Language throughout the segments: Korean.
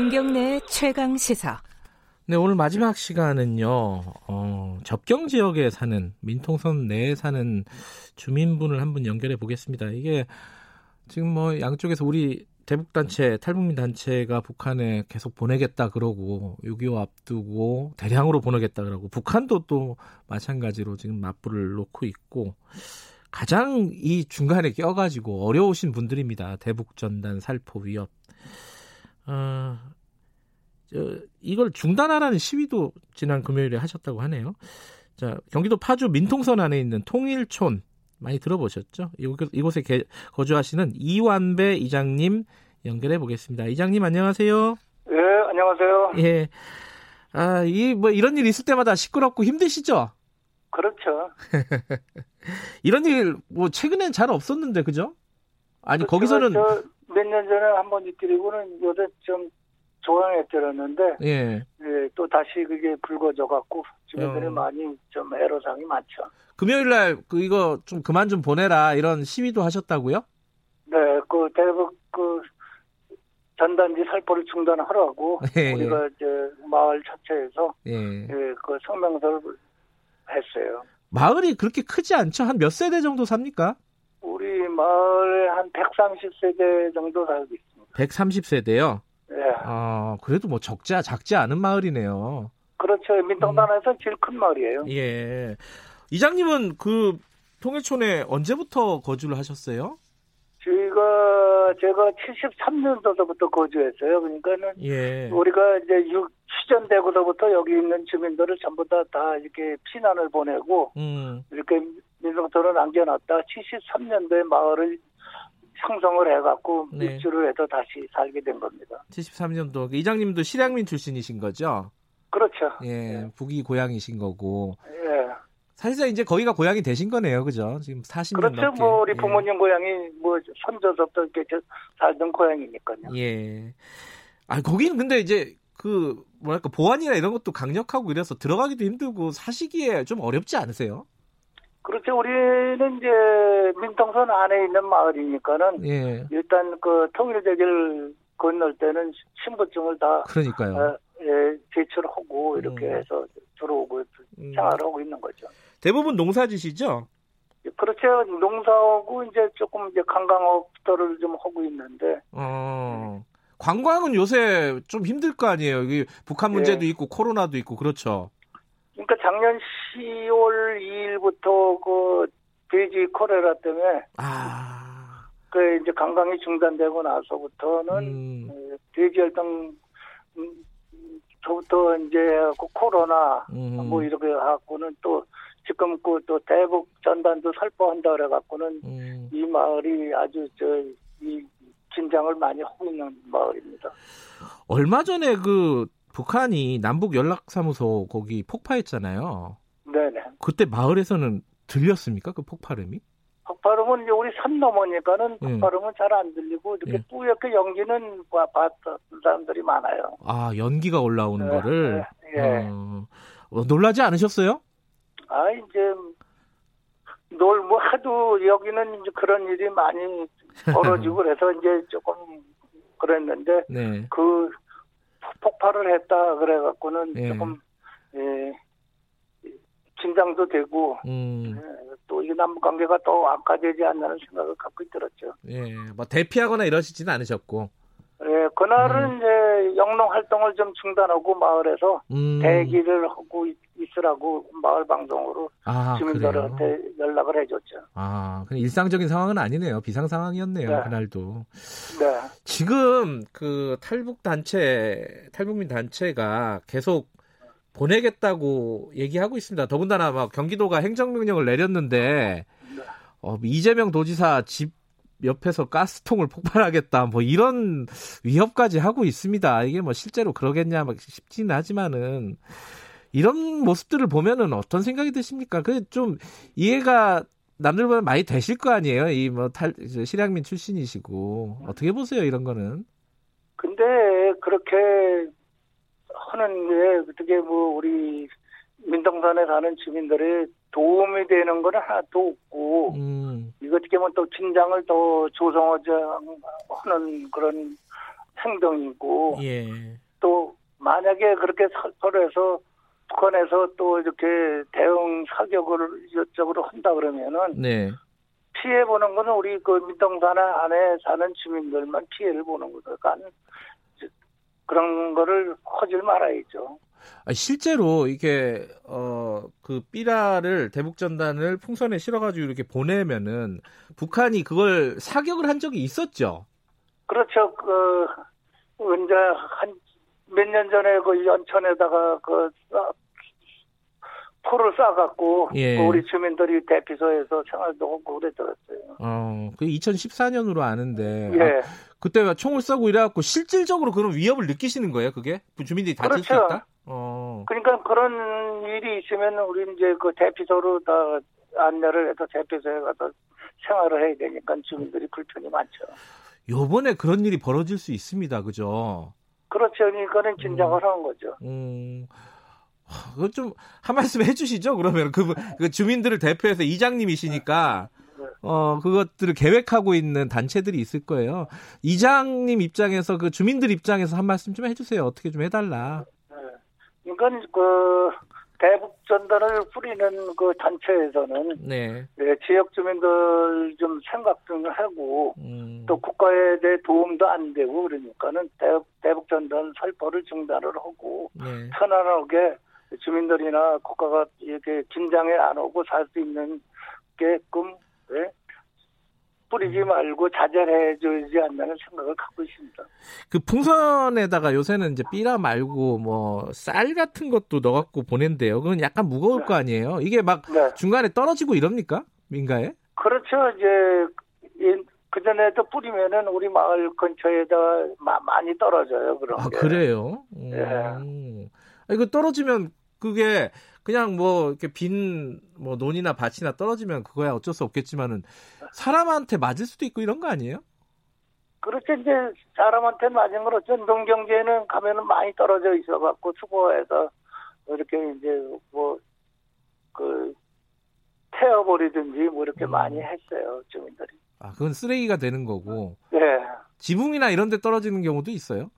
김경래 최강 시사. 네, 오늘 마지막 시간은요, 어, 접경 지역에 사는, 민통선 내에 사는 주민분을 한번 연결해 보겠습니다. 이게 지금 뭐 양쪽에서 우리 대북 단체, 탈북민 단체가 북한에 계속 보내겠다 그러고, 6.25 앞두고 대량으로 보내겠다 그러고, 북한도 또 마찬가지로 지금 맞불을 놓고 있고, 가장 이 중간에 껴가지고 어려우신 분들입니다. 대북 전단 살포 위협. 어, 저, 이걸 중단하라는 시위도 지난 금요일에 하셨다고 하네요. 자, 경기도 파주 민통선 안에 있는 통일촌 많이 들어보셨죠? 이곳, 개, 거주하시는 이완배 이장님 연결해 보겠습니다. 이장님 안녕하세요. 예, 안녕하세요. 예. 아, 이 뭐 이런 일 있을 때마다 시끄럽고 힘드시죠? 그렇죠. 이런 일 뭐 최근엔 잘 없었는데 그죠? 아니 거기서는 몇 년 전에 한 번 있더리고는 요새 좀 조용히 들었는데 예. 예, 또 다시 그게 불거져 갖고 주민들이 어. 많이 좀 애로사항이 많죠. 금요일 날 그 이거 좀 그만 좀 보내라 이런 시위도 하셨다고요? 네, 그 대북 그 전단지 살포를 중단하라고 예, 우리가 이제 마을 자체에서 예. 예, 그 성명서를 했어요. 마을이 그렇게 크지 않죠? 한 몇 세대 정도 삽니까? 우리 마을에 한 130세대 정도 살고 있습니다. 130세대요. 예. 어, 그래도 뭐 적지 작지 않은 마을이네요. 그렇죠. 민통단에서 제일 큰 마을이에요. 예. 이장님은 그 통일촌에 언제부터 거주를 하셨어요? 저희가 제가 73년도부터 거주했어요. 그러니까는 예. 우리가 이제 육 시전되고서부터 여기 있는 주민들을 전부 다, 다 이렇게 피난을 보내고 음. 이렇게 민속촌을 남겨놨다 73년도에 마을을 형성을 해갖고 네. 입주를 해서 다시 살게 된 겁니다. 73년도 이장님도 실향민 출신이신 거죠? 그렇죠. 예. 북이 고향이신 거고. 예. 사실상 이제 거기가 고향이 되신 거네요. 그죠? 지금 40년 그렇죠. 넘게. 뭐 우리 예. 부모님 고향이 뭐 선조서부터 이렇게 저- 살던 고향이니까요. 예. 아, 거기는 근데 이제 그 뭐랄까 보안이나 이런 것도 강력하고 이래서 들어가기도 힘들고 사시기에 좀 어렵지 않으세요? 그렇죠. 우리는 이제 민통선 안에 있는 마을이니까는 예. 일단 그 통일대교를 건널 때는 신분증을 다 그러니까요. 어, 예, 제출하고 이렇게 음. 해서 들어오고 음. 생활을 하고 있는 거죠. 대부분 농사지시죠? 그렇죠. 농사하고 이제 조금 이제 관광업들을 좀 하고 있는데 어. 관광은 요새 좀 힘들 거 아니에요. 이게 북한 문제도 예. 있고 코로나도 있고 그렇죠. 그러니까 작년 10월 2일부터 그 돼지 콜레라 때문에 아. 그 이제 관광이 중단되고 나서부터는 음. 어, 돼지 혈당 음, 저부터 이제 그 코로나 음. 뭐 이렇게 해갖고는 또 지금 그 또 대북 전단도 살포한다 그래갖고는 음. 이 마을이 아주 저이 긴장을 많이 하고 있는 마을입니다. 얼마 전에 그 북한이 남북 연락사무소 거기 폭파했잖아요. 네네. 그때 마을에서는 들렸습니까? 그 폭발음이? 폭발음은 이제 우리 산 넘으니까는 예. 폭발음은 잘 안 들리고 이렇게 예. 뿌옇게 연기는 봐- 봤던 사람들이 많아요. 아, 연기가 올라오는 네, 거를. 네, 예. 어, 어, 놀라지 않으셨어요? 아 이제 놀 뭐 하도 여기는 이제 그런 일이 많이 벌어지고 그래서 이제 조금 그랬는데 네. 그 폭발을 했다 그래갖고는 예. 조금 예, 긴장도 되고 음, 예, 또이 남북 관계가 또 악화되지 않는 생각을 갖고 있더랬죠. 예. 뭐 대피하거나 이러시지는 않으셨고. 예, 그날은 이제 영농 활동을 좀 중단하고 마을에서 음. 대기를 하고 있, 있으라고 마을 방송으로 아, 그래요. 주민들한테 연락을 해줬죠. 아, 그냥 일상적인 상황은 아니네요. 비상 상황이었네요. 네. 그날도. 네. 지금 그 탈북 단체, 탈북민 단체가 계속 보내겠다고 얘기하고 있습니다. 더군다나 막 경기도가 행정명령을 내렸는데 네. 어, 이재명 도지사 집 옆에서 가스통을 폭발하겠다 뭐 이런 위협까지 하고 있습니다. 이게 뭐 실제로 그러겠냐 막 싶지는 하지만은 이런 모습들을 보면은 어떤 생각이 드십니까? 그 좀 이해가 남들보다 많이 되실 거 아니에요. 이뭐탈 실향민 출신이시고 어떻게 보세요 이런 거는? 근데 그렇게 하는 게 어떻게 뭐 우리 민동산에 사는 주민들의 도움이 되는 건 하나도 없고 음, 이거 어떻게 보면 또 긴장을 더 조성하자 하는 그런 행동이고 예. 또 만약에 그렇게 서- 서로에서 북한에서 또 이렇게 대응 사격을 이쪽으로 한다 그러면은 네. 피해 보는 거는 우리 그 민동산 안에 사는 주민들만 피해를 보는 거니까 그런 거를 하질 말아야죠. 아, 실제로 이게 어그 삐라를 대북 전단을 풍선에 실어가지고 이렇게 보내면은 북한이 그걸 사격을 한 적이 있었죠. 그렇죠. 그 언제 한 몇 년 전에 그 연천에다가 그 쏴- 포를 쏴갖고 예. 그 우리 주민들이 대피소에서 생활도 하고 그랬더랬어요. 어, 그 2014년으로 아는데 예. 아, 그때 총을 쏘고 이래갖고 실질적으로 그런 위협을 느끼시는 거예요, 그게 주민들이 다칠 수 그렇죠. 있다. 어, 그러니까 그런 일이 있으면 우리 이제 그 대피소로 다 안내를 해서 대피소에 가서 생활을 해야 되니까 주민들이 불편이 많죠. 요번에 그런 일이 벌어질 수 있습니다, 그죠? 그렇죠. 그러니까는 긴장을 하는 거죠. 음, 하, 그거 좀한 말씀 해주시죠. 그러면 그, 그 주민들을 대표해서 이장님이시니까 어 그것들을 계획하고 있는 단체들이 있을 거예요. 이장님 입장에서 그 주민들 입장에서 한 말씀 좀 해주세요. 어떻게 좀 해달라. 그러니까 그 대북 전단을 뿌리는 그 단체에서는 네. 네, 지역 주민들 좀 생각 좀 하고 음, 또 국가에 대해 도움도 안 되고 그러니까는 대북, 대북 전단 살포를 중단을 하고 네. 편안하게 주민들이나 국가가 이렇게 긴장에 안 오고 살 수 있는 게끔 예? 뿌리지 말고 자제해 주지 않는 생각을 갖고 있습니다. 그 풍선에다가 요새는 이제 삐라 말고 뭐 쌀 같은 것도 넣어갖고 보낸대요. 그건 약간 무거울 거 아니에요. 이게 막 네. 중간에 떨어지고 이럽니까? 민가에? 그렇죠. 이제 그 전에도 뿌리면은 우리 마을 근처에다 마- 많이 떨어져요. 그런 아 게. 그래요? 음. 예. 아, 이거 떨어지면 그게 그냥 뭐 이렇게 빈 뭐 논이나 밭이나 떨어지면 그거야 어쩔 수 없겠지만은 사람한테 맞을 수도 있고 이런 거 아니에요? 그렇죠. 이제 사람한테 맞은 건 어쩐 농경지에는 가면은 많이 떨어져 있어 갖고 수거해서 이렇게 이제 뭐그 태워버리든지 뭐 이렇게 음. 많이 했어요 주민들이. 아 그건 쓰레기가 되는 거고 네. 지붕이나 이런 데 떨어지는 경우도 있어요.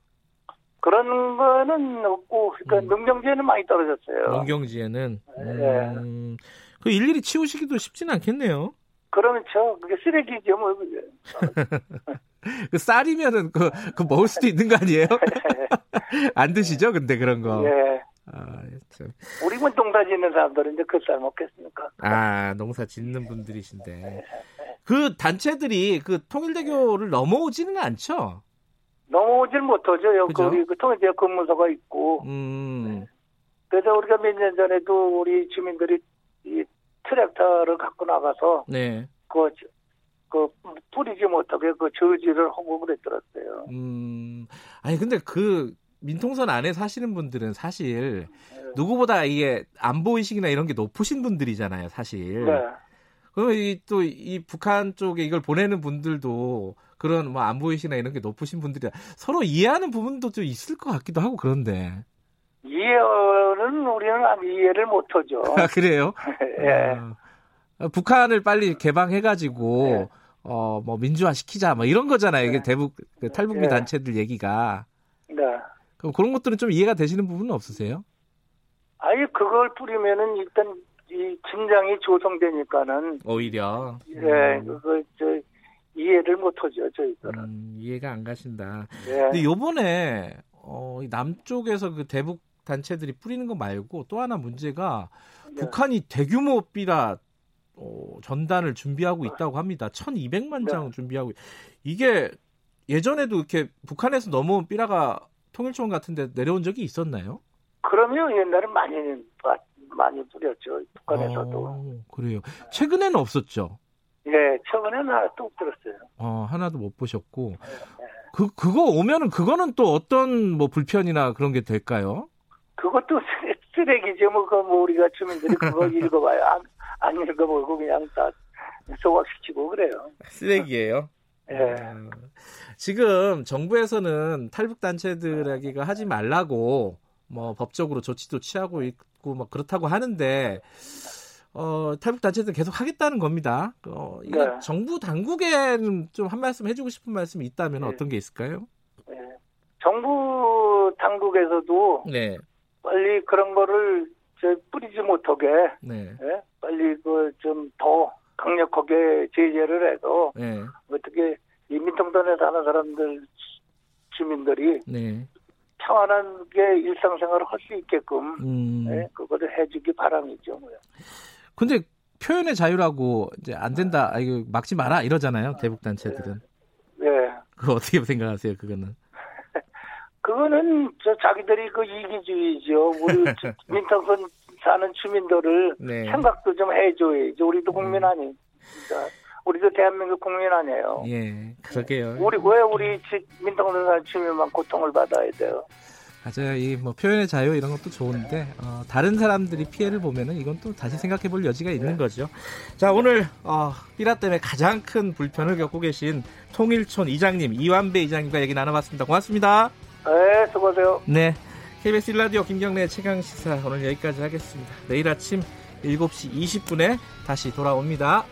그런 거는 없고 그러니까 음. 농경지에는 많이 떨어졌어요. 농경지에는 네. 음, 그 일일이 치우시기도 쉽지는 않겠네요. 그렇죠. 그게 쓰레기죠 뭐. 그 쌀이면은 그, 그 먹을 수도 있는 거 아니에요? 안 드시죠? 근데 그런 거. 예. 아, 참. 우리 뭐 농사 짓는 사람들은 이제 그쌀 먹겠습니까? 아, 농사 짓는 분들이신데. 그 단체들이 그 통일대교를 넘어오지는 않죠? 넘어오질 못하죠. 여기? 우리 그 통일지역 근무소가 있고 음, 그래서 우리가 몇 년 전에도 우리 주민들이 이 트랙터를 갖고 나가서 네. 그, 그 뿌리지 못하게 그 저지를 하고 그랬더랬어요. 음, 아니, 근데 그 민통선 안에 사시는 분들은 사실 누구보다 이게 안보 의식이나 이런 게 높으신 분들이잖아요, 사실. 네. 그러면 또이 북한 쪽에 이걸 보내는 분들도 그런 뭐 안보의식이나 이런 게 높으신 분들이 서로 이해하는 부분도 좀 있을 것 같기도 하고 그런데. 이해는 우리는 안- 이해를 못하죠. 아, 그래요? 예. 어, 북한을 빨리 개방해가지고 네. 어뭐 민주화 시키자 뭐 이런 거잖아요. 이게 네. 대북 그 탈북민 네. 단체들 얘기가. 네. 그럼 그런 것들은 좀 이해가 되시는 부분은 없으세요? 아예 그걸 뿌리면은 일단 이 긴장이 조성되니까는 오히려. 예, 그거 저 이해를 못하죠 저희들은. 음, 이해가 안 가신다. 예. 근데 요번에 어, 이 남쪽에서 그 대북 단체들이 뿌리는 거 말고 또 하나 문제가 네. 북한이 대규모 삐라 어, 전단을 준비하고 있다고 합니다. 1,200만 장 준비하고 있- 이게 예전에도 이렇게 북한에서 넘어온 삐라가 통일청 같은데 내려온 적이 있었나요? 그러면 옛날에 많이 마- 많이 뿌렸죠 북한에서도. 어, 그래요. 최근에는 없었죠. 예, 최근에는 하나 또 들었어요. 어, 하나도 못 보셨고 네. 그 그거 오면은 그거는 또 어떤 뭐 불편이나 그런 게 될까요? 그것도 쓰레- 쓰레기죠. 뭐, 그, 뭐, 우리가 주민들이 그거 읽어봐요. 안, 안 읽어보고 그냥 다 소각시키고 그래요. 쓰레기예요. 예. 어, 지금 정부에서는 탈북 단체들에게가 하지 말라고 뭐 법적으로 조치도 취하고 있고 뭐 그렇다고 하는데 어, 탈북 단체들 계속 하겠다는 겁니다. 어, 이거 네. 정부 당국에는 좀 한 말씀 해주고 싶은 말씀이 있다면 네. 어떤 게 있을까요? 예. 정부 당국에서도 네. 빨리 그런 거를 저 뿌리지 못하게 네. 예? 빨리 그 좀 더 강력하게 제재를 해서 네. 어떻게 이 민통선에 사는 사람들 주민들이 네. 평안하게 일상생활을 할 수 있게끔 음. 예? 그거를 해주기 바람이죠. 근데 표현의 자유라고 이제 안 된다. 아, 이거 막지 마라 이러잖아요. 대북 단체들은. 네. 그거 어떻게 생각하세요? 그거는. 그거는 저 자기들이 그 이기주의죠. 우리 저 민통선 사는 주민들을 네. 생각도 좀 해줘야죠. 우리도 국민 아닙니까? 우리도 대한민국 국민 아니에요. 예, 그러게요. 우리 왜 우리 사는 주민만 고통을 받아야 돼요? 맞아요. 이 뭐 표현의 자유 이런 것도 좋은데 어, 다른 사람들이 피해를 보면은 이건 또 다시 생각해볼 여지가 있는 거죠. 자 오늘 어, 삐라 때문에 가장 큰 불편을 겪고 계신 통일촌 이장님 이완배 이장님과 얘기 나눠봤습니다. 고맙습니다. 네, 수고하세요. 네. KBS 1라디오 김경래 최강 시사 오늘 여기까지 하겠습니다. 내일 아침 7시 20분에 다시 돌아옵니다.